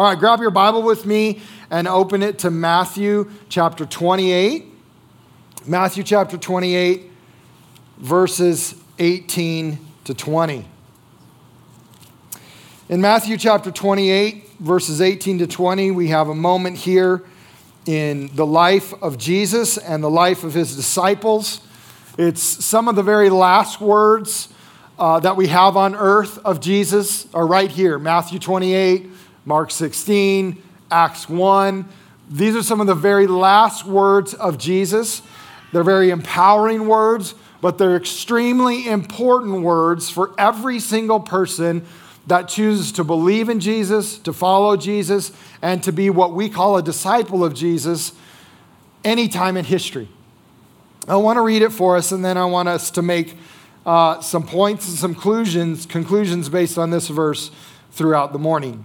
All right, grab your Bible with me and open it to Matthew chapter 28. Matthew chapter 28, verses 18 to 20. In Matthew chapter 28, verses 18 to 20, we have a moment here in the life of Jesus and the life of his disciples. It's some of the very last words uh, that we have on earth of Jesus are right here Matthew 28, Mark 16, Acts 1. These are some of the very last words of Jesus. They're very empowering words, but they're extremely important words for every single person that chooses to believe in Jesus, to follow Jesus, and to be what we call a disciple of Jesus anytime in history. I want to read it for us, and then I want us to make uh, some points and some conclusions, conclusions based on this verse throughout the morning.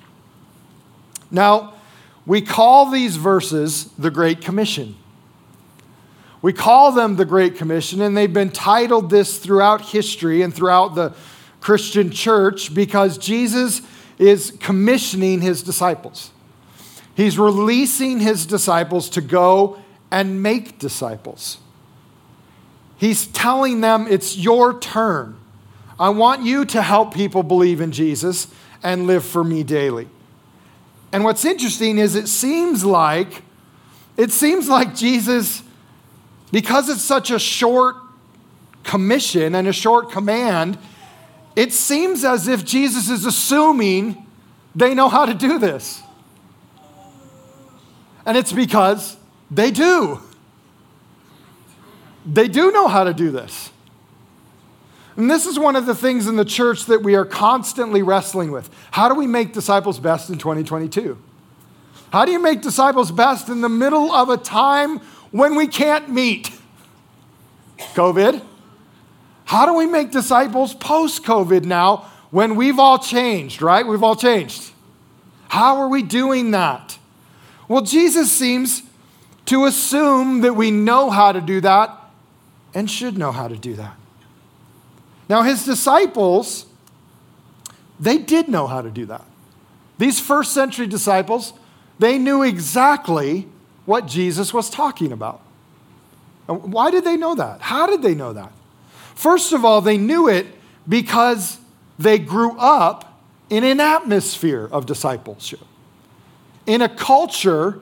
Now, we call these verses the Great Commission. We call them the Great Commission, and they've been titled this throughout history and throughout the Christian church because Jesus is commissioning his disciples. He's releasing his disciples to go and make disciples. He's telling them it's your turn. I want you to help people believe in Jesus and live for me daily. And what's interesting is it seems like it seems like Jesus because it's such a short commission and a short command, it seems as if Jesus is assuming they know how to do this. And it's because they do. They do know how to do this. And this is one of the things in the church that we are constantly wrestling with. How do we make disciples best in 2022? How do you make disciples best in the middle of a time when we can't meet? COVID. How do we make disciples post COVID now when we've all changed, right? We've all changed. How are we doing that? Well, Jesus seems to assume that we know how to do that and should know how to do that. Now, his disciples, they did know how to do that. These first century disciples, they knew exactly what Jesus was talking about. Why did they know that? How did they know that? First of all, they knew it because they grew up in an atmosphere of discipleship, in a culture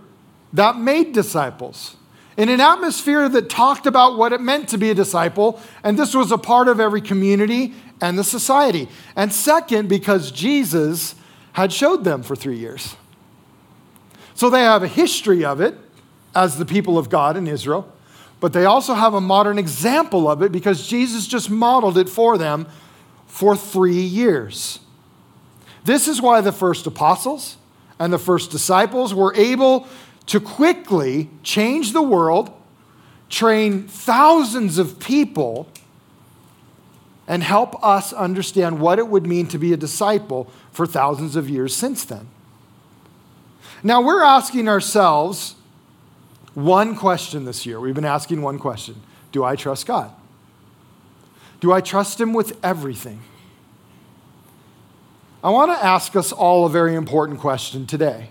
that made disciples, in an atmosphere that talked about what it meant to be a disciple, and this was a part of every community and the society. And second, because Jesus had showed them for three years. So they have a history of it as the people of God in Israel but they also have a modern example of it because Jesus just modeled it for them for three years. This is why the first apostles and the first disciples were able to quickly change the world, train thousands of people, and help us understand what it would mean to be a disciple for thousands of years since then. Now, we're asking ourselves one question this year. We've been asking one question Do I trust God? Do I trust Him with everything? I want to ask us all a very important question today.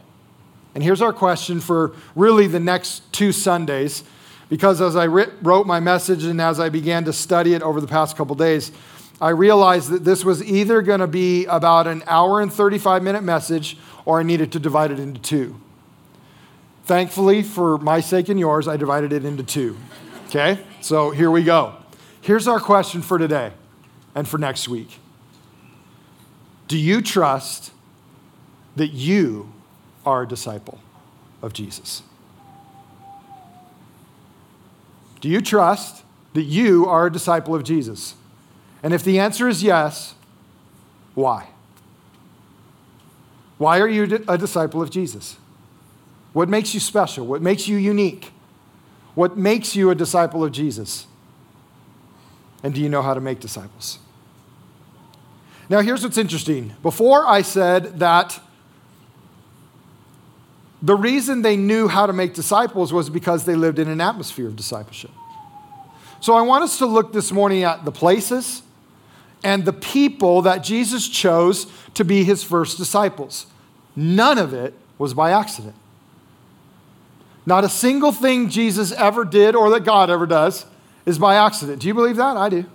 And here's our question for really the next two Sundays, because as I wrote my message and as I began to study it over the past couple days, I realized that this was either going to be about an hour and 35 minute message or I needed to divide it into two. Thankfully, for my sake and yours, I divided it into two. Okay? So here we go. Here's our question for today and for next week Do you trust that you are a disciple of Jesus? Do you trust that you are a disciple of Jesus? And if the answer is yes, why? Why are you a disciple of Jesus? What makes you special? What makes you unique? What makes you a disciple of Jesus? And do you know how to make disciples? Now, here's what's interesting. Before I said that the reason they knew how to make disciples was because they lived in an atmosphere of discipleship. So I want us to look this morning at the places and the people that Jesus chose to be his first disciples. None of it was by accident. Not a single thing Jesus ever did or that God ever does is by accident. Do you believe that? I do. I do.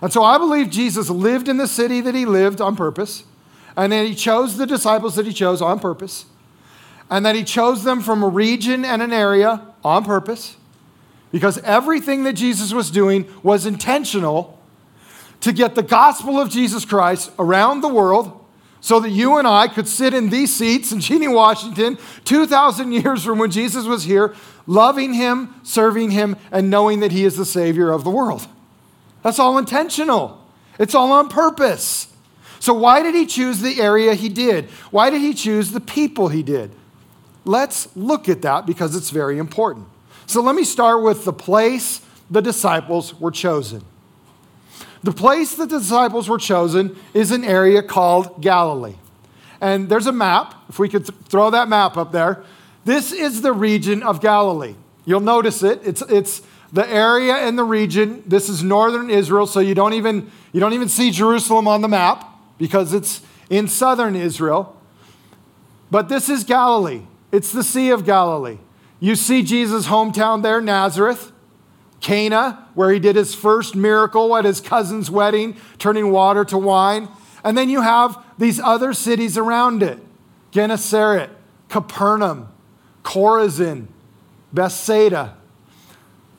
And so I believe Jesus lived in the city that he lived on purpose, and then he chose the disciples that he chose on purpose, and that he chose them from a region and an area on purpose, because everything that Jesus was doing was intentional to get the gospel of Jesus Christ around the world so that you and I could sit in these seats in Cheney, Washington, 2,000 years from when Jesus was here, loving him, serving him, and knowing that he is the Savior of the world. That's all intentional, it's all on purpose. So, why did he choose the area he did? Why did he choose the people he did? Let's look at that because it's very important. So, let me start with the place the disciples were chosen. The place the disciples were chosen is an area called Galilee. And there's a map, if we could th- throw that map up there. This is the region of Galilee. You'll notice it. It's, it's the area and the region. This is northern Israel, so you don't even, you don't even see Jerusalem on the map because it's in southern Israel. But this is Galilee. It's the Sea of Galilee. You see Jesus' hometown there, Nazareth. Cana, where he did his first miracle at his cousin's wedding, turning water to wine. And then you have these other cities around it Gennesaret, Capernaum, Chorazin, Bethsaida.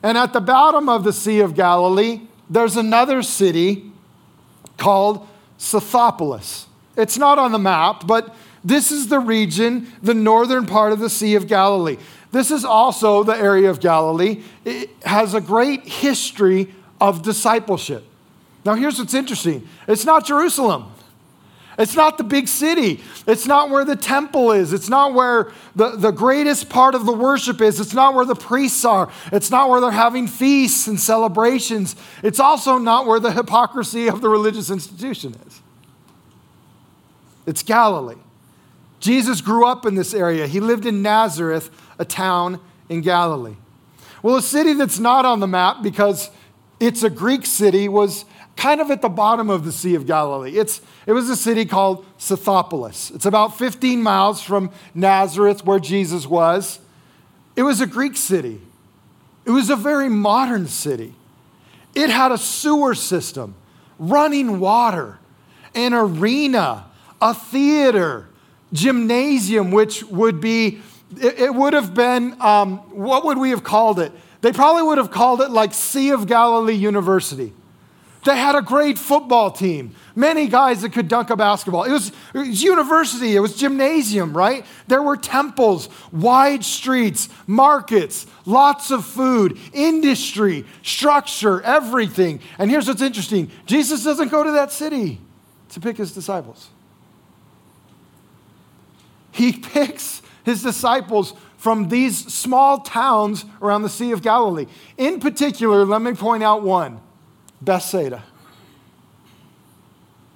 And at the bottom of the Sea of Galilee, there's another city called Scythopolis. It's not on the map, but this is the region, the northern part of the Sea of Galilee. This is also the area of Galilee. It has a great history of discipleship. Now, here's what's interesting it's not Jerusalem. It's not the big city. It's not where the temple is. It's not where the, the greatest part of the worship is. It's not where the priests are. It's not where they're having feasts and celebrations. It's also not where the hypocrisy of the religious institution is. It's Galilee. Jesus grew up in this area. He lived in Nazareth, a town in Galilee. Well, a city that's not on the map because it's a Greek city was kind of at the bottom of the Sea of Galilee. It's, it was a city called Scythopolis. It's about 15 miles from Nazareth, where Jesus was. It was a Greek city, it was a very modern city. It had a sewer system, running water, an arena, a theater, gymnasium, which would be it, would have been, um, what would we have called it? They probably would have called it like Sea of Galilee University. They had a great football team, many guys that could dunk a basketball. It was, it was, university, it was gymnasium, right? There were temples, wide streets, markets, lots of food, industry, structure, everything. And here's what's interesting Jesus doesn't go to that city to pick his disciples, he picks his disciples from these small towns around the Sea of Galilee. In particular, let me point out one Bethsaida.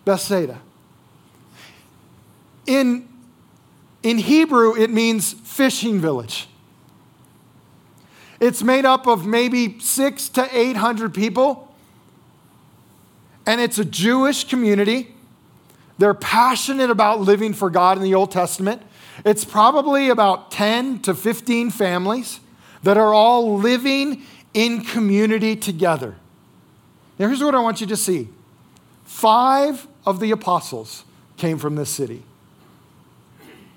Bethsaida. In, in Hebrew, it means fishing village. It's made up of maybe six to 800 people, and it's a Jewish community. They're passionate about living for God in the Old Testament. It's probably about 10 to 15 families that are all living in community together. Now, here's what I want you to see five of the apostles came from this city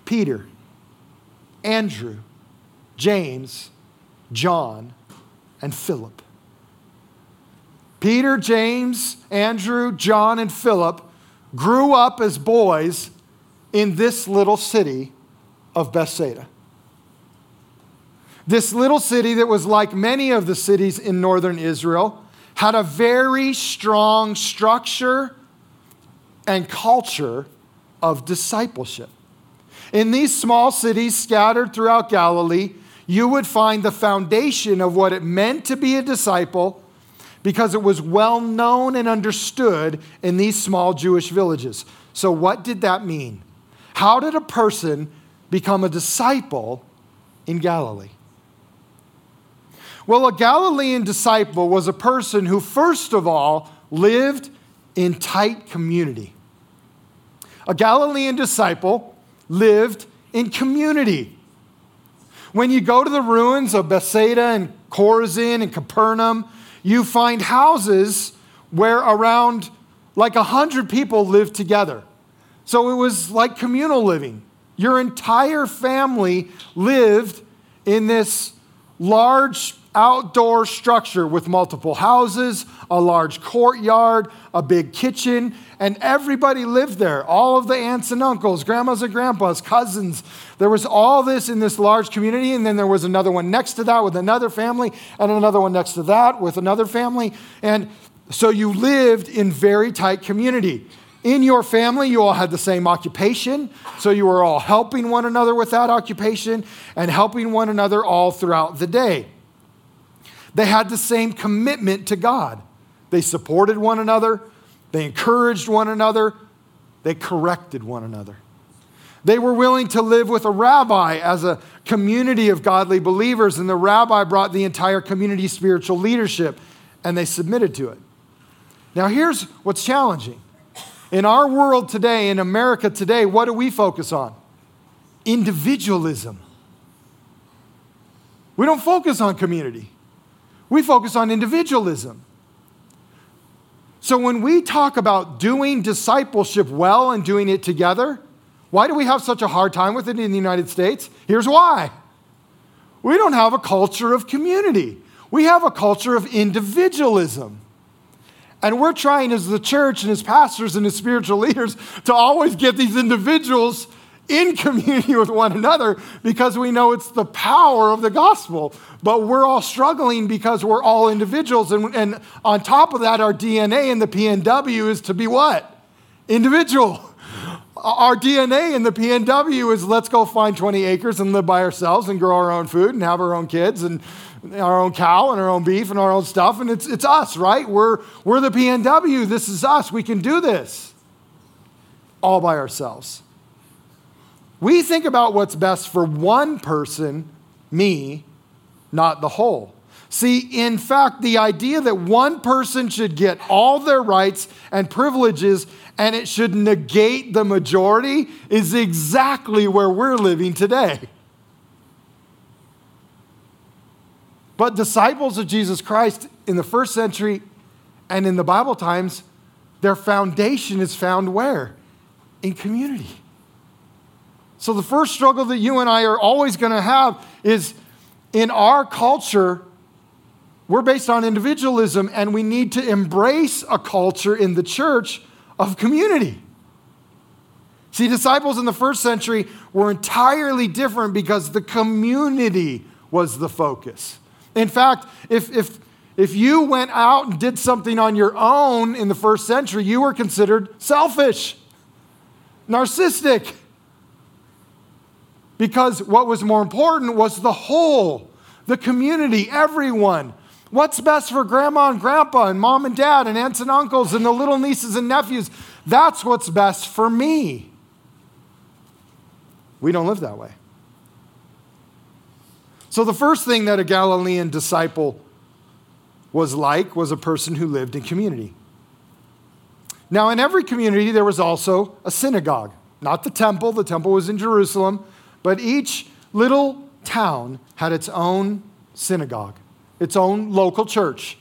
Peter, Andrew, James, John, and Philip. Peter, James, Andrew, John, and Philip grew up as boys in this little city of Bethsaida. This little city that was like many of the cities in northern Israel had a very strong structure and culture of discipleship. In these small cities scattered throughout Galilee, you would find the foundation of what it meant to be a disciple because it was well known and understood in these small Jewish villages. So, what did that mean? How did a person become a disciple in Galilee? Well, a Galilean disciple was a person who, first of all, lived in tight community. A Galilean disciple lived in community. When you go to the ruins of Bethsaida and Chorazin and Capernaum, you find houses where around like a hundred people lived together. So it was like communal living. Your entire family lived in this large outdoor structure with multiple houses, a large courtyard, a big kitchen, and everybody lived there. All of the aunts and uncles, grandmas and grandpas, cousins. There was all this in this large community, and then there was another one next to that with another family, and another one next to that with another family. And so you lived in very tight community. In your family, you all had the same occupation, so you were all helping one another with that occupation and helping one another all throughout the day. They had the same commitment to God. They supported one another, they encouraged one another, they corrected one another. They were willing to live with a rabbi as a community of godly believers, and the rabbi brought the entire community spiritual leadership, and they submitted to it. Now, here's what's challenging. In our world today, in America today, what do we focus on? Individualism. We don't focus on community. We focus on individualism. So when we talk about doing discipleship well and doing it together, why do we have such a hard time with it in the United States? Here's why we don't have a culture of community, we have a culture of individualism. And we're trying as the church and as pastors and as spiritual leaders to always get these individuals in community with one another because we know it's the power of the gospel. But we're all struggling because we're all individuals. And, and on top of that, our DNA in the PNW is to be what? Individual. Our DNA in the PNW is let's go find 20 acres and live by ourselves and grow our own food and have our own kids and our own cow and our own beef and our own stuff. And it's, it's us, right? We're, we're the PNW. This is us. We can do this all by ourselves. We think about what's best for one person, me, not the whole. See, in fact, the idea that one person should get all their rights and privileges and it should negate the majority is exactly where we're living today. But disciples of Jesus Christ in the first century and in the Bible times, their foundation is found where? In community. So, the first struggle that you and I are always going to have is in our culture, we're based on individualism, and we need to embrace a culture in the church of community. See, disciples in the first century were entirely different because the community was the focus. In fact, if, if, if you went out and did something on your own in the first century, you were considered selfish, narcissistic because what was more important was the whole, the community, everyone. What's best for grandma and grandpa and mom and dad and aunts and uncles and the little nieces and nephews? That's what's best for me. We don't live that way. So, the first thing that a Galilean disciple was like was a person who lived in community. Now, in every community, there was also a synagogue, not the temple, the temple was in Jerusalem, but each little town had its own synagogue, its own local church.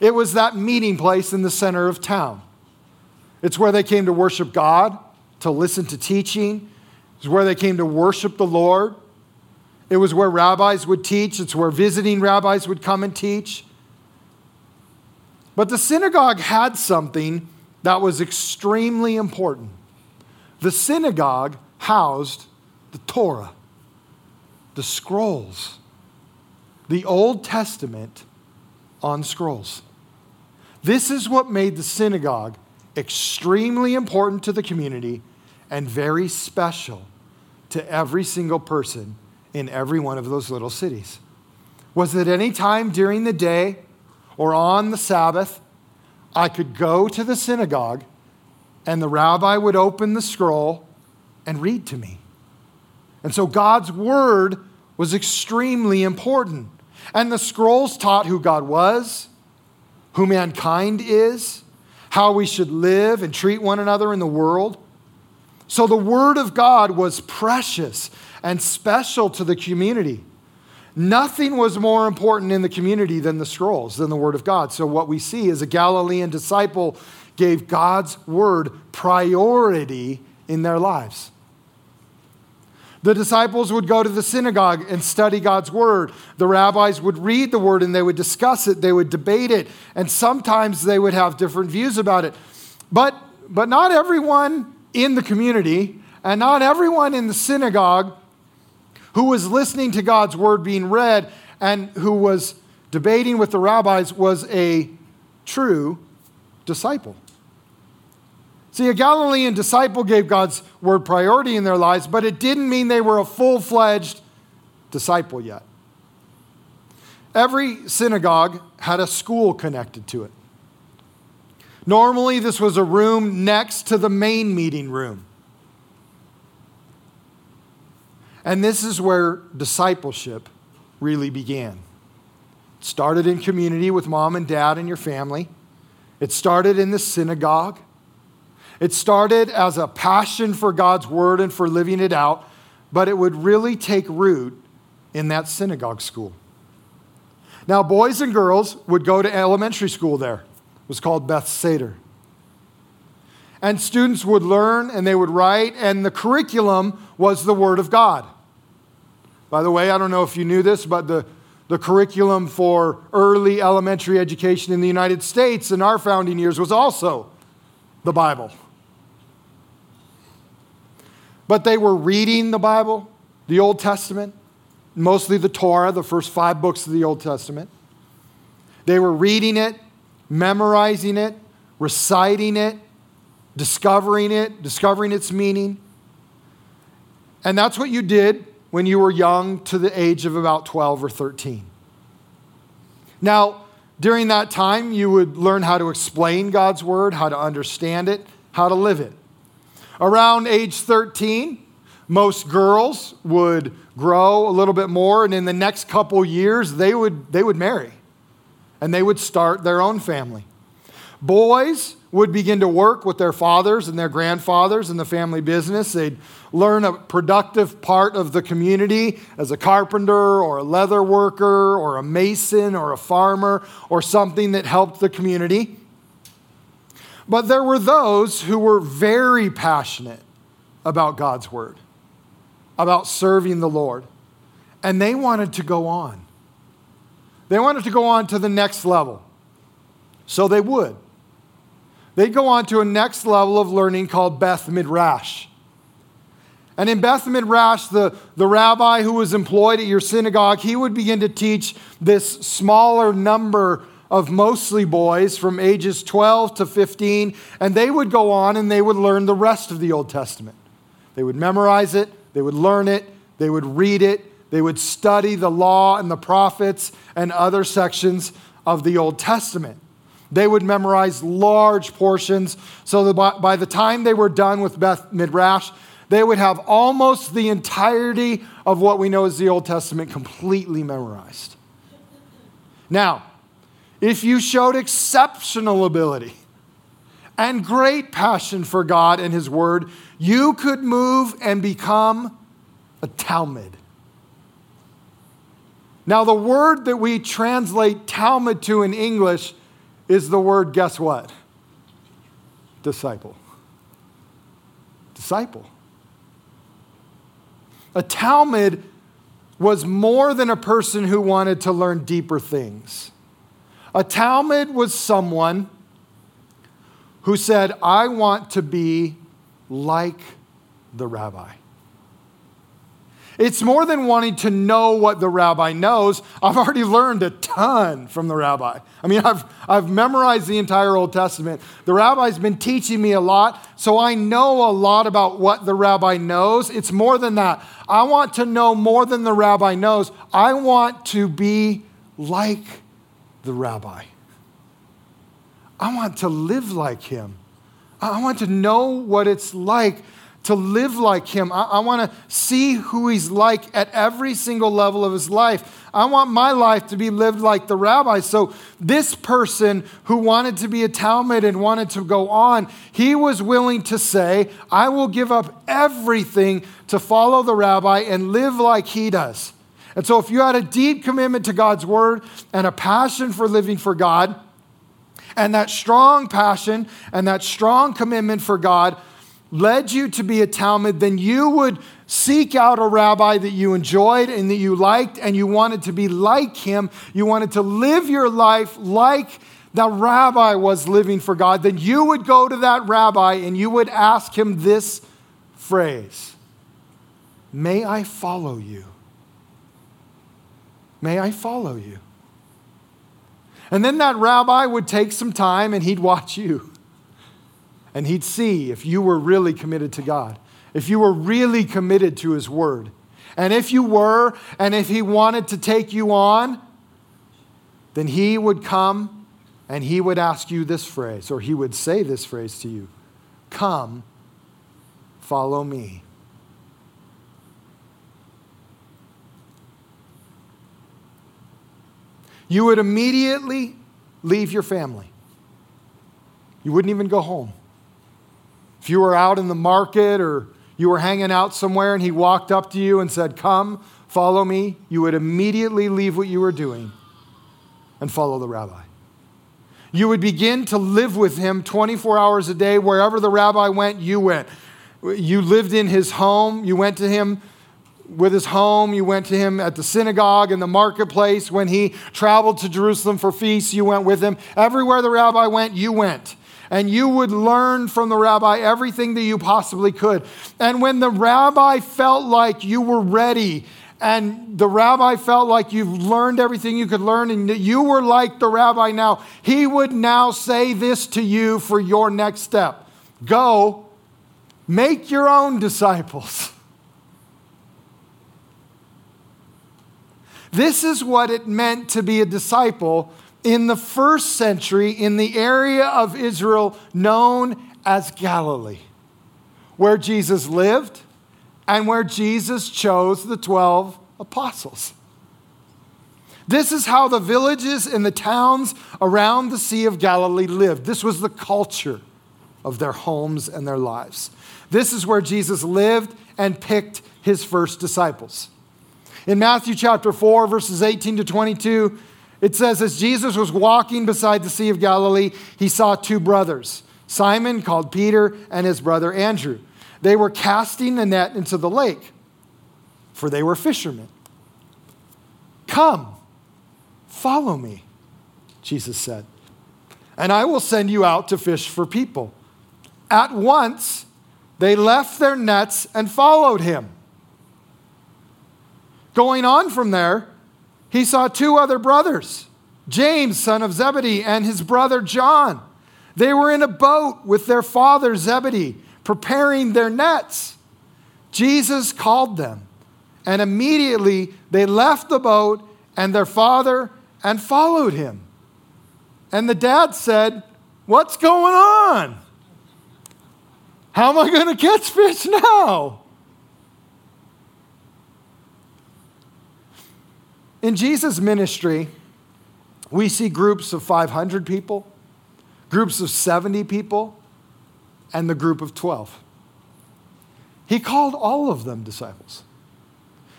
It was that meeting place in the center of town. It's where they came to worship God, to listen to teaching. It's where they came to worship the Lord. It was where rabbis would teach. It's where visiting rabbis would come and teach. But the synagogue had something that was extremely important. The synagogue housed the Torah, the scrolls, the Old Testament on scrolls. This is what made the synagogue extremely important to the community and very special to every single person in every one of those little cities was that any time during the day or on the Sabbath, I could go to the synagogue and the rabbi would open the scroll and read to me. And so God's word was extremely important. And the scrolls taught who God was, who mankind is, how we should live and treat one another in the world. So the word of God was precious and special to the community. Nothing was more important in the community than the scrolls, than the Word of God. So, what we see is a Galilean disciple gave God's Word priority in their lives. The disciples would go to the synagogue and study God's word. The rabbis would read the word and they would discuss it, they would debate it, and sometimes they would have different views about it. But, but not everyone in the community and not everyone in the synagogue who was listening to God's word being read and who was debating with the rabbis was a true disciple. See, a Galilean disciple gave God's word priority in their lives, but it didn't mean they were a full fledged disciple yet. Every synagogue had a school connected to it. Normally, this was a room next to the main meeting room. And this is where discipleship really began. It started in community with mom and dad and your family. It started in the synagogue. It started as a passion for God's word and for living it out, but it would really take root in that synagogue school. Now, boys and girls would go to elementary school there. It was called Beth Sefer. And students would learn and they would write, and the curriculum was the Word of God. By the way, I don't know if you knew this, but the, the curriculum for early elementary education in the United States in our founding years was also the Bible. But they were reading the Bible, the Old Testament, mostly the Torah, the first five books of the Old Testament. They were reading it, memorizing it, reciting it, discovering it, discovering its meaning. And that's what you did when you were young to the age of about 12 or 13. Now, during that time, you would learn how to explain God's word, how to understand it, how to live it. Around age 13, most girls would grow a little bit more, and in the next couple years, they would, they would marry and they would start their own family. Boys would begin to work with their fathers and their grandfathers in the family business. They'd learn a productive part of the community as a carpenter or a leather worker or a mason or a farmer or something that helped the community. But there were those who were very passionate about God's word, about serving the Lord, and they wanted to go on. They wanted to go on to the next level. So they would. They'd go on to a next level of learning called Beth Midrash. And in Beth Midrash, the, the rabbi who was employed at your synagogue, he would begin to teach this smaller number of mostly boys from ages 12 to 15, and they would go on and they would learn the rest of the Old Testament. They would memorize it, they would learn it, they would read it, they would study the law and the prophets and other sections of the Old Testament. They would memorize large portions so that by the time they were done with Beth Midrash, they would have almost the entirety of what we know as the Old Testament completely memorized. Now, if you showed exceptional ability and great passion for God and His Word, you could move and become a Talmud. Now, the word that we translate Talmud to in English is the word, guess what? Disciple. Disciple. A Talmud was more than a person who wanted to learn deeper things. A Talmud was someone who said, I want to be like the rabbi. It's more than wanting to know what the rabbi knows. I've already learned a ton from the rabbi. I mean, I've, I've memorized the entire Old Testament. The rabbi's been teaching me a lot, so I know a lot about what the rabbi knows. It's more than that. I want to know more than the rabbi knows. I want to be like the rabbi. I want to live like him. I want to know what it's like to live like him. I, I want to see who he's like at every single level of his life. I want my life to be lived like the rabbi. So, this person who wanted to be a Talmud and wanted to go on, he was willing to say, I will give up everything to follow the rabbi and live like he does. And so, if you had a deep commitment to God's word and a passion for living for God, and that strong passion and that strong commitment for God, led you to be a Talmud, then you would seek out a rabbi that you enjoyed and that you liked, and you wanted to be like him. You wanted to live your life like the rabbi was living for God. Then you would go to that rabbi and you would ask him this phrase May I follow you? May I follow you? And then that rabbi would take some time and he'd watch you and he'd see if you were really committed to God, if you were really committed to his word. And if you were, and if he wanted to take you on, then he would come and he would ask you this phrase, or he would say this phrase to you Come, follow me. You would immediately leave your family. You wouldn't even go home. If you were out in the market or you were hanging out somewhere and he walked up to you and said, Come, follow me, you would immediately leave what you were doing and follow the rabbi. You would begin to live with him 24 hours a day. Wherever the rabbi went, you went. You lived in his home. You went to him with his home. You went to him at the synagogue and the marketplace. When he traveled to Jerusalem for feasts, you went with him. Everywhere the rabbi went, you went and you would learn from the rabbi everything that you possibly could. And when the rabbi felt like you were ready and the rabbi felt like you've learned everything you could learn and you were like the rabbi now, he would now say this to you for your next step Go, make your own disciples. This is what it meant to be a disciple in the first century in the area of Israel known as Galilee, where Jesus lived and where Jesus chose the 12 apostles. This is how the villages and the towns around the Sea of Galilee lived. This was the culture of their homes and their lives. This is where Jesus lived and picked his first disciples. In Matthew chapter 4, verses 18 to 22, it says, as Jesus was walking beside the Sea of Galilee, he saw two brothers, Simon, called Peter, and his brother Andrew. They were casting a net into the lake, for they were fishermen. Come, follow me, Jesus said, and I will send you out to fish for people. At once, they left their nets and followed him. Going on from there, he saw two other brothers, James, son of Zebedee, and his brother John. They were in a boat with their father Zebedee, preparing their nets. Jesus called them, and immediately they left the boat and their father and followed him. And the dad said, What's going on? How am I going to catch fish now? In Jesus' ministry, we see groups of 500 people, groups of 70 people, and the group of 12. He called all of them disciples.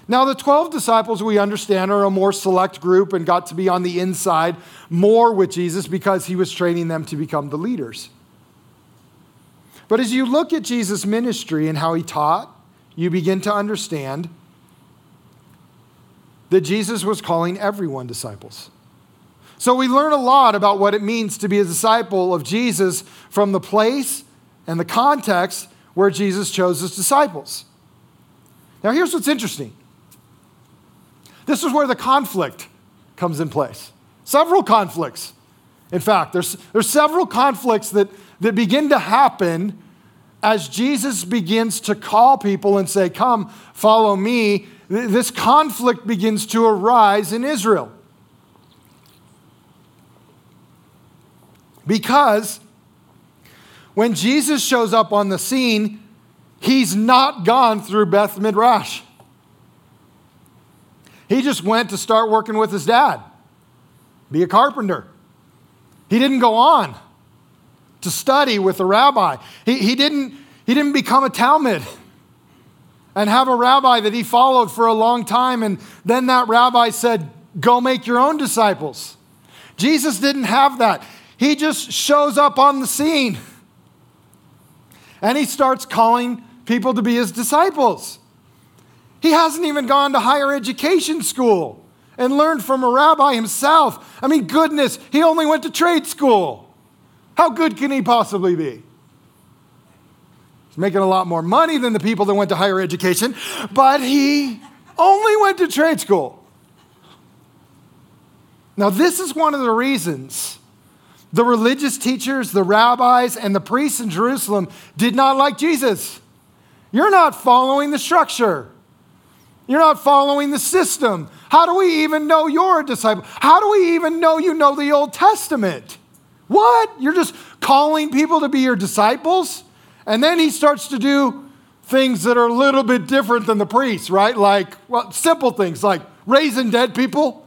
Now, the 12 disciples we understand are a more select group and got to be on the inside more with Jesus because he was training them to become the leaders. But as you look at Jesus' ministry and how he taught, you begin to understand that Jesus was calling everyone disciples. So we learn a lot about what it means to be a disciple of Jesus from the place and the context where Jesus chose his disciples. Now, here's what's interesting This is where the conflict comes in place. Several conflicts. In fact, there's, there's several conflicts that, that begin to happen as Jesus begins to call people and say, Come, follow me. This conflict begins to arise in Israel. Because when Jesus shows up on the scene, he's not gone through Beth Midrash. He just went to start working with his dad, be a carpenter. He didn't go on to study with a rabbi. He, he, didn't, he didn't become a Talmud and have a rabbi that he followed for a long time, and then that rabbi said, Go make your own disciples. Jesus didn't have that. He just shows up on the scene and he starts calling people to be his disciples. He hasn't even gone to higher education school and learned from a rabbi himself. I mean, goodness, he only went to trade school. How good can he possibly be? He's making a lot more money than the people that went to higher education, but he only went to trade school. Now, this is one of the reasons the religious teachers, the rabbis, and the priests in Jerusalem did not like Jesus. You're not following the structure. You're not following the system. How do we even know you're a disciple? How do we even know you know the Old Testament? What? You're just calling people to be your disciples? And then he starts to do things that are a little bit different than the priests, right? Like, well, simple things like raising dead people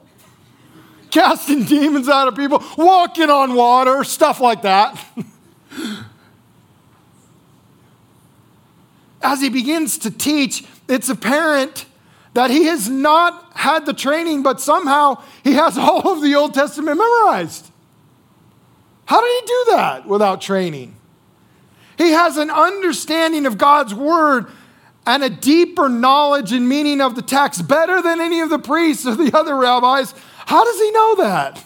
casting demons out of people, walking on water, stuff like that. As he begins to teach, it's apparent that he has not had the training, but somehow he has all of the Old Testament memorized. How did he do that without training? He has an understanding of God's word and a deeper knowledge and meaning of the text better than any of the priests or the other rabbis how does he know that?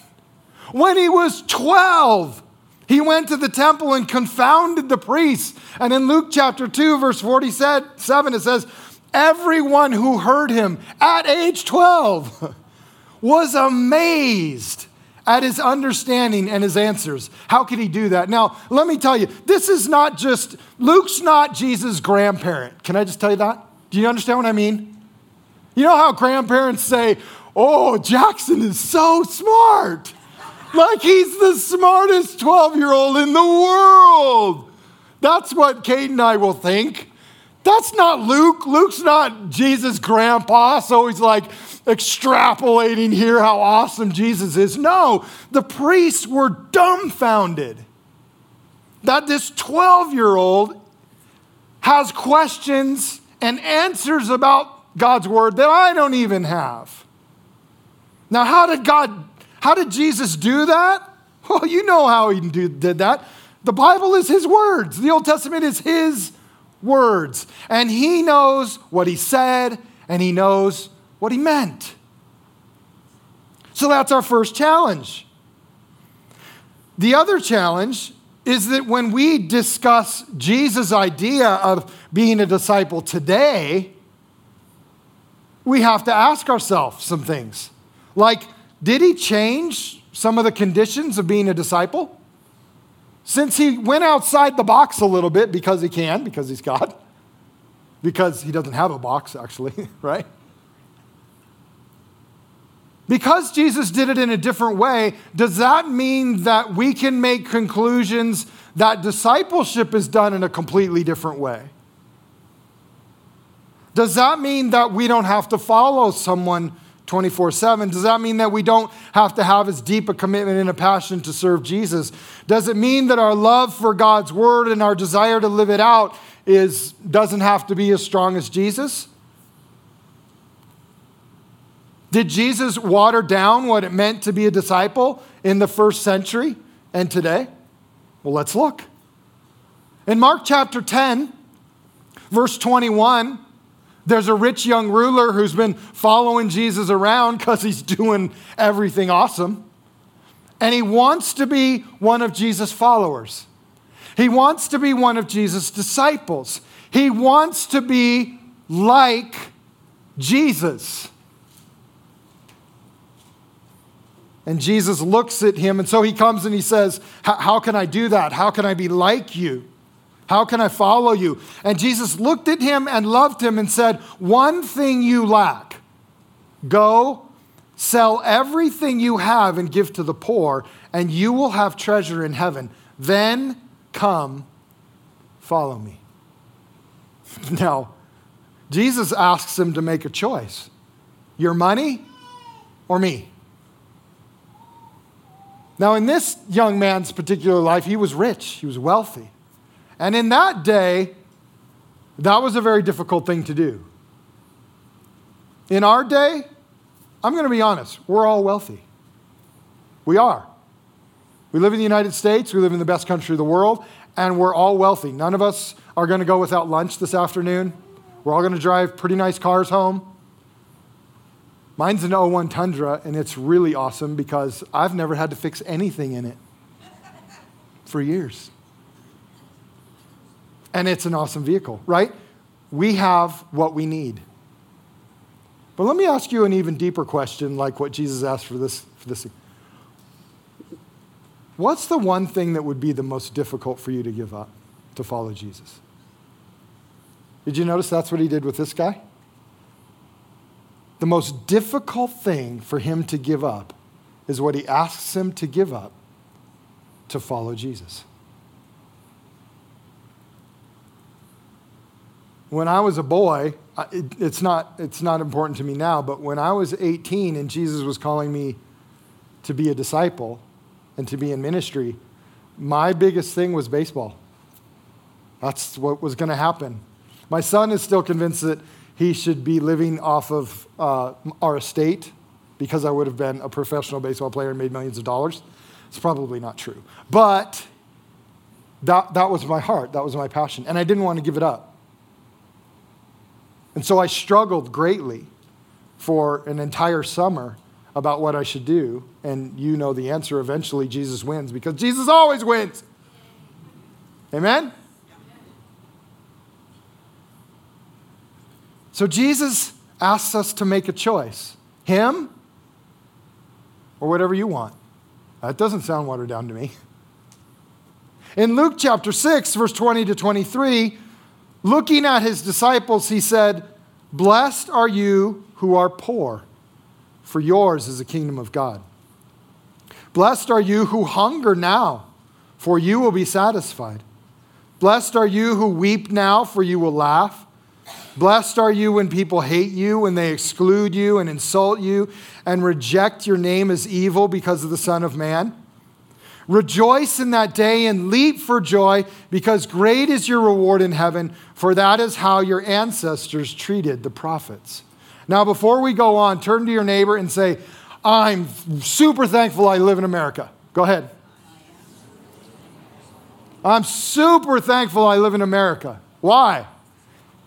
When he was 12, he went to the temple and confounded the priests. And in Luke chapter 2, verse 47, it says, Everyone who heard him at age 12 was amazed at his understanding and his answers. How could he do that? Now, let me tell you, this is not just, Luke's not Jesus' grandparent. Can I just tell you that? Do you understand what I mean? You know how grandparents say, oh, Jackson is so smart. Like he's the smartest 12 year old in the world. That's what Kate and I will think. That's not Luke. Luke's not Jesus' grandpa, so he's like extrapolating here how awesome Jesus is. No, the priests were dumbfounded that this 12 year old has questions and answers about God's word that I don't even have. Now, how did God, how did Jesus do that? Well, you know how he did that. The Bible is his words, the Old Testament is his words. And he knows what he said and he knows what he meant. So that's our first challenge. The other challenge is that when we discuss Jesus' idea of being a disciple today, we have to ask ourselves some things. Like, did he change some of the conditions of being a disciple? Since he went outside the box a little bit because he can, because he's God, because he doesn't have a box, actually, right? Because Jesus did it in a different way, does that mean that we can make conclusions that discipleship is done in a completely different way? Does that mean that we don't have to follow someone 24 7. Does that mean that we don't have to have as deep a commitment and a passion to serve Jesus? Does it mean that our love for God's word and our desire to live it out is, doesn't have to be as strong as Jesus? Did Jesus water down what it meant to be a disciple in the first century and today? Well, let's look. In Mark chapter 10, verse 21, there's a rich young ruler who's been following Jesus around because he's doing everything awesome. And he wants to be one of Jesus' followers. He wants to be one of Jesus' disciples. He wants to be like Jesus. And Jesus looks at him, and so he comes and he says, How can I do that? How can I be like you? How can I follow you? And Jesus looked at him and loved him and said, One thing you lack. Go, sell everything you have and give to the poor, and you will have treasure in heaven. Then come, follow me. Now, Jesus asks him to make a choice your money or me? Now, in this young man's particular life, he was rich, he was wealthy. And in that day, that was a very difficult thing to do. In our day, I'm going to be honest, we're all wealthy. We are. We live in the United States, we live in the best country of the world, and we're all wealthy. None of us are going to go without lunch this afternoon. We're all going to drive pretty nice cars home. Mine's an 01 Tundra, and it's really awesome because I've never had to fix anything in it for years. And it's an awesome vehicle, right? We have what we need. But let me ask you an even deeper question, like what Jesus asked for this. For this. What's the one thing that would be the most difficult for you to give up to follow Jesus? Did you notice that's what he did with this guy? The most difficult thing for him to give up is what he asks him to give up to follow Jesus. When I was a boy, it's not, it's not important to me now, but when I was 18 and Jesus was calling me to be a disciple and to be in ministry, my biggest thing was baseball. That's what was going to happen. My son is still convinced that he should be living off of uh, our estate because I would have been a professional baseball player and made millions of dollars. It's probably not true. But that, that was my heart, that was my passion, and I didn't want to give it up. And so I struggled greatly for an entire summer about what I should do. And you know the answer eventually Jesus wins because Jesus always wins. Amen? So Jesus asks us to make a choice Him or whatever you want. That doesn't sound watered down to me. In Luke chapter 6, verse 20 to 23, looking at his disciples, he said, Blessed are you who are poor, for yours is the kingdom of God. Blessed are you who hunger now, for you will be satisfied. Blessed are you who weep now, for you will laugh. Blessed are you when people hate you, when they exclude you and insult you and reject your name as evil because of the Son of Man. Rejoice in that day and leap for joy, because great is your reward in heaven, for that is how your ancestors treated the prophets. Now, before we go on, turn to your neighbor and say, I'm super thankful I live in America. Go ahead. I'm super thankful I live in America. Why?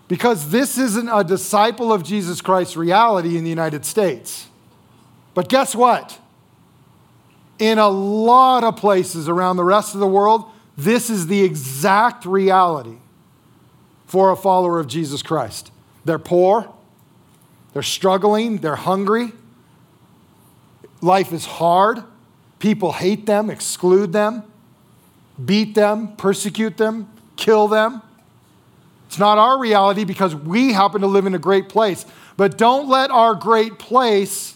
Because this isn't a disciple of Jesus Christ reality in the United States. But guess what? In a lot of places around the rest of the world, this is the exact reality for a follower of Jesus Christ. They're poor, they're struggling, they're hungry, life is hard, people hate them, exclude them, beat them, persecute them, kill them. It's not our reality because we happen to live in a great place. But don't let our great place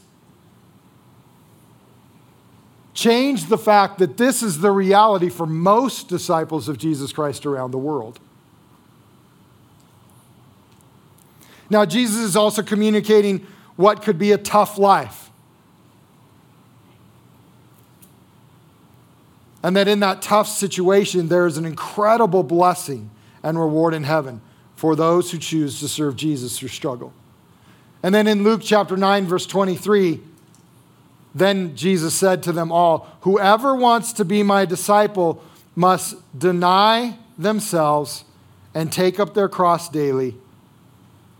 change the fact that this is the reality for most disciples of Jesus Christ around the world. Now, Jesus is also communicating what could be a tough life. And that in that tough situation, there is an incredible blessing and reward in heaven for those who choose to serve Jesus through struggle. And then in Luke chapter 9, verse 23, then Jesus said to them all, Whoever wants to be my disciple must deny themselves and take up their cross daily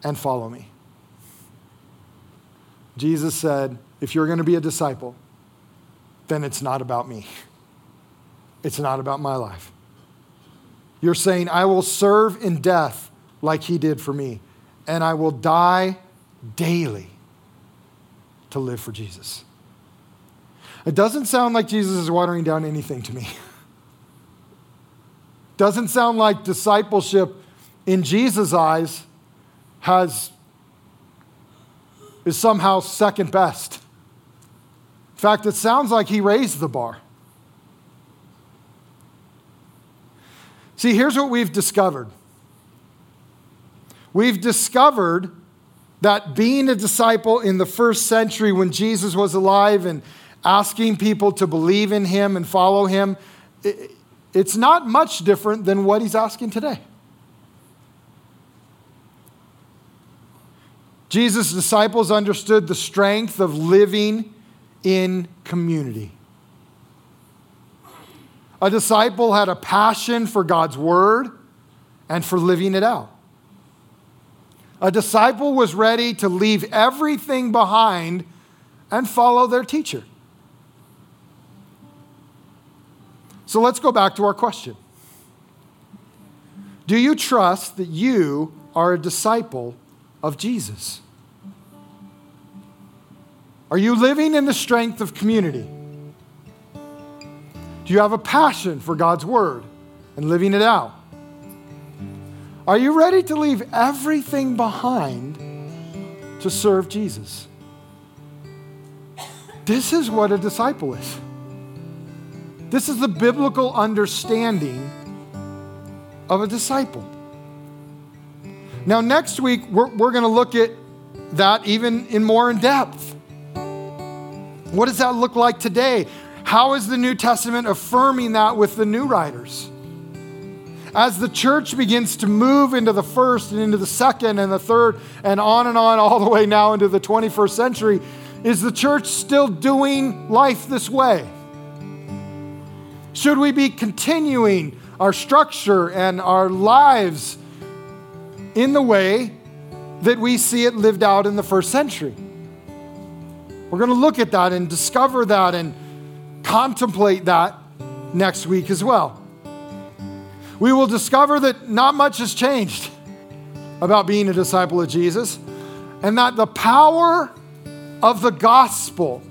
and follow me. Jesus said, If you're going to be a disciple, then it's not about me. It's not about my life. You're saying, I will serve in death like he did for me, and I will die daily to live for Jesus. It doesn't sound like Jesus is watering down anything to me. Doesn't sound like discipleship in Jesus' eyes has is somehow second best. In fact, it sounds like he raised the bar. See, here's what we've discovered. We've discovered that being a disciple in the first century when Jesus was alive and asking people to believe in him and follow him, it's not much different than what he's asking today. Jesus' disciples understood the strength of living in community. A disciple had a passion for God's word and for living it out. A disciple was ready to leave everything behind and follow their teacher. So let's go back to our question Do you trust that you are a disciple of Jesus? Are you living in the strength of community? Do you have a passion for God's word and living it out? Are you ready to leave everything behind to serve Jesus? This is what a disciple is. This is the biblical understanding of a disciple. Now, next week, we're, we're going to look at that even in more in depth. What does that look like today? How is the New Testament affirming that with the new writers? As the church begins to move into the first and into the second and the third and on and on, all the way now into the 21st century, is the church still doing life this way? Should we be continuing our structure and our lives in the way that we see it lived out in the first century? We're going to look at that and discover that and contemplate that next week as well. We will discover that not much has changed about being a disciple of Jesus and that the power of the gospel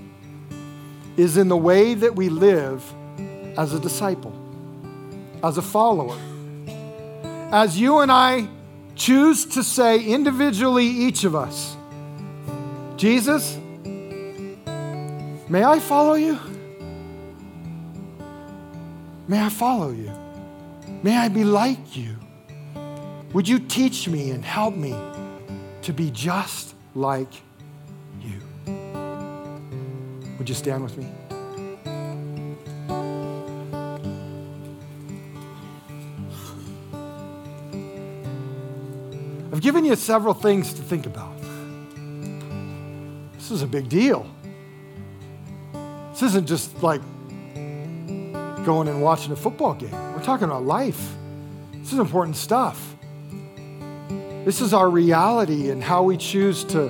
is in the way that we live as a disciple, as a follower. As you and I choose to say individually, each of us, Jesus, may I follow you? May I follow you? May I be like you? Would you teach me and help me to be just like you? Would you stand with me? I've given you several things to think about. This is a big deal. This isn't just like going and watching a football game. We're talking about life. This is important stuff. This is our reality and how we choose to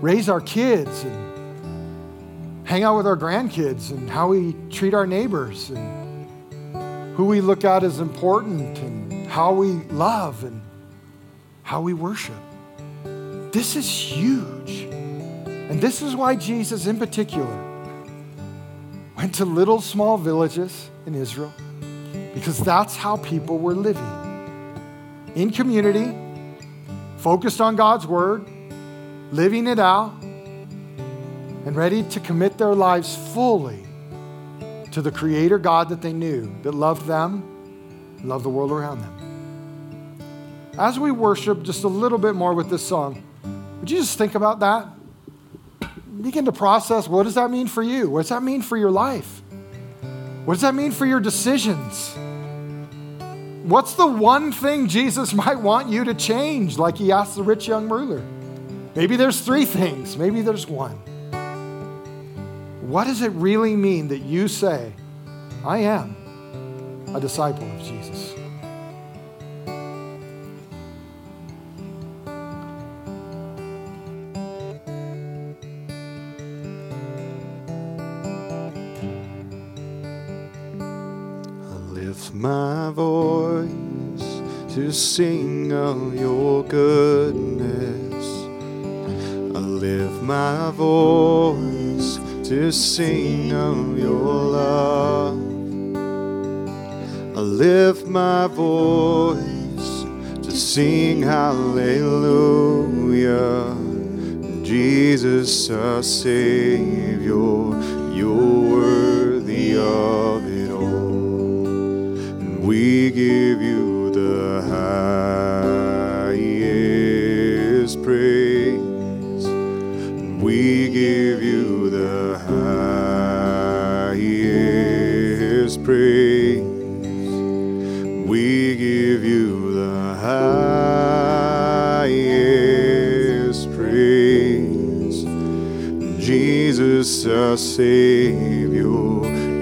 raise our kids and hang out with our grandkids and how we treat our neighbors and who we look at as important and how we love and how we worship. This is huge. And this is why Jesus, in particular, went to little small villages in Israel because that's how people were living in community, focused on God's word, living it out, and ready to commit their lives fully to the Creator God that they knew, that loved them, loved the world around them. As we worship just a little bit more with this song, would you just think about that? Begin to process what does that mean for you? What does that mean for your life? What does that mean for your decisions? What's the one thing Jesus might want you to change, like he asked the rich young ruler? Maybe there's three things, maybe there's one. What does it really mean that you say, I am a disciple of Jesus? My voice to sing of your goodness. I lift my voice to sing of your love. I lift my voice to sing hallelujah. Jesus, our Savior, you're worthy Savior,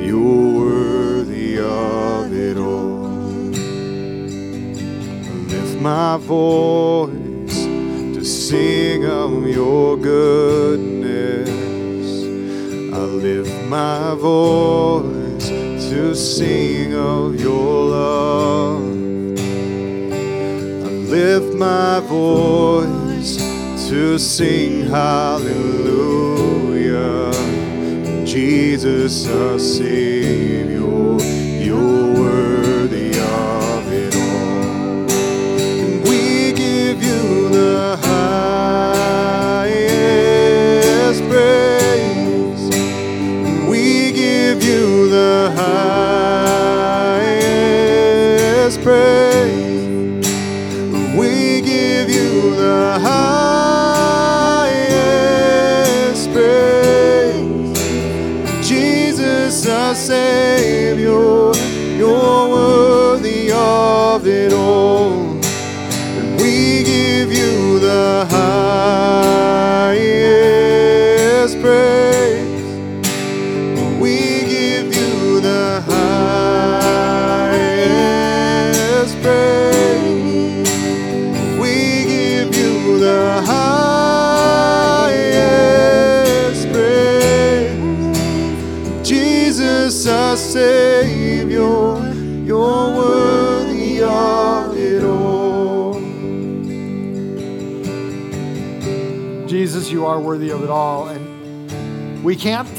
you're worthy of it all. I lift my voice to sing of your goodness. I lift my voice to sing of your love. I lift my voice to sing hallelujah. Jesus, our Savior,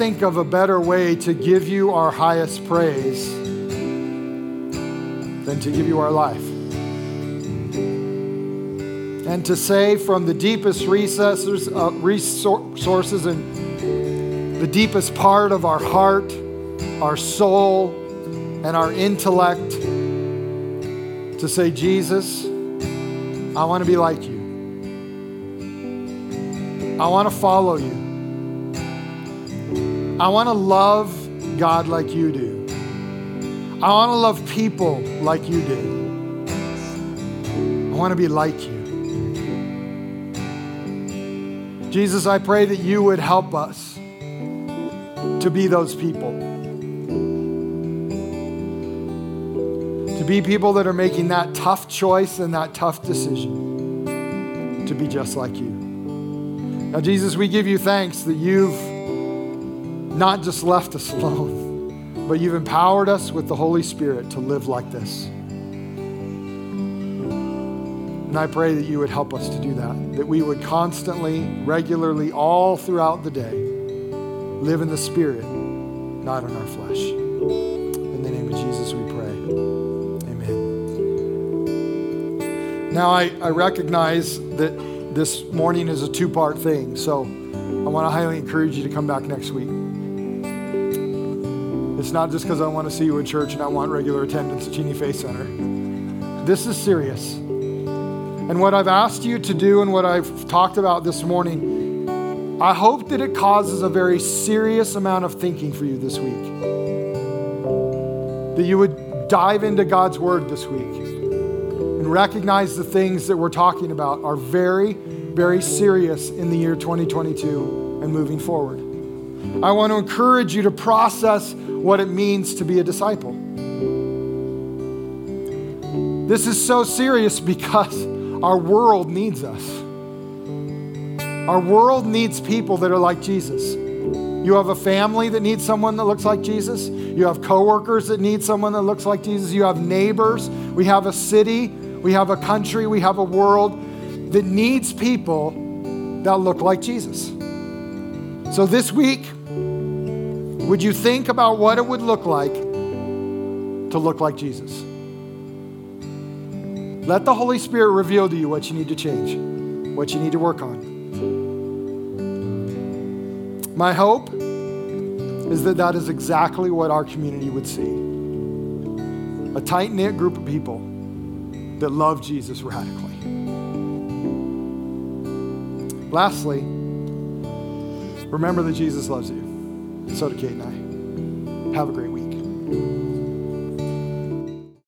think of a better way to give you our highest praise than to give you our life. And to say from the deepest recesses, uh, resources and the deepest part of our heart, our soul, and our intellect, to say, Jesus, I want to be like you. I want to follow you. I want to love God like you do. I want to love people like you do. I want to be like you. Jesus, I pray that you would help us to be those people. To be people that are making that tough choice and that tough decision to be just like you. Now, Jesus, we give you thanks that you've not just left us alone, but you've empowered us with the Holy Spirit to live like this. And I pray that you would help us to do that, that we would constantly, regularly, all throughout the day, live in the Spirit, not in our flesh. In the name of Jesus, we pray. Amen. Now, I, I recognize that this morning is a two part thing, so I want to highly encourage you to come back next week. Not just because I want to see you in church and I want regular attendance at Cheney Faith Center. This is serious. And what I've asked you to do and what I've talked about this morning, I hope that it causes a very serious amount of thinking for you this week. That you would dive into God's Word this week and recognize the things that we're talking about are very, very serious in the year 2022 and moving forward. I want to encourage you to process what it means to be a disciple. This is so serious because our world needs us. Our world needs people that are like Jesus. You have a family that needs someone that looks like Jesus. You have coworkers that need someone that looks like Jesus. You have neighbors. We have a city. We have a country. We have a world that needs people that look like Jesus. So this week, Would you think about what it would look like to look like Jesus? Let the Holy Spirit reveal to you what you need to change, what you need to work on. My hope is that that is exactly what our community would see a tight knit group of people that love Jesus radically. Lastly, remember that Jesus loves you. So do Kate and I. Have a great.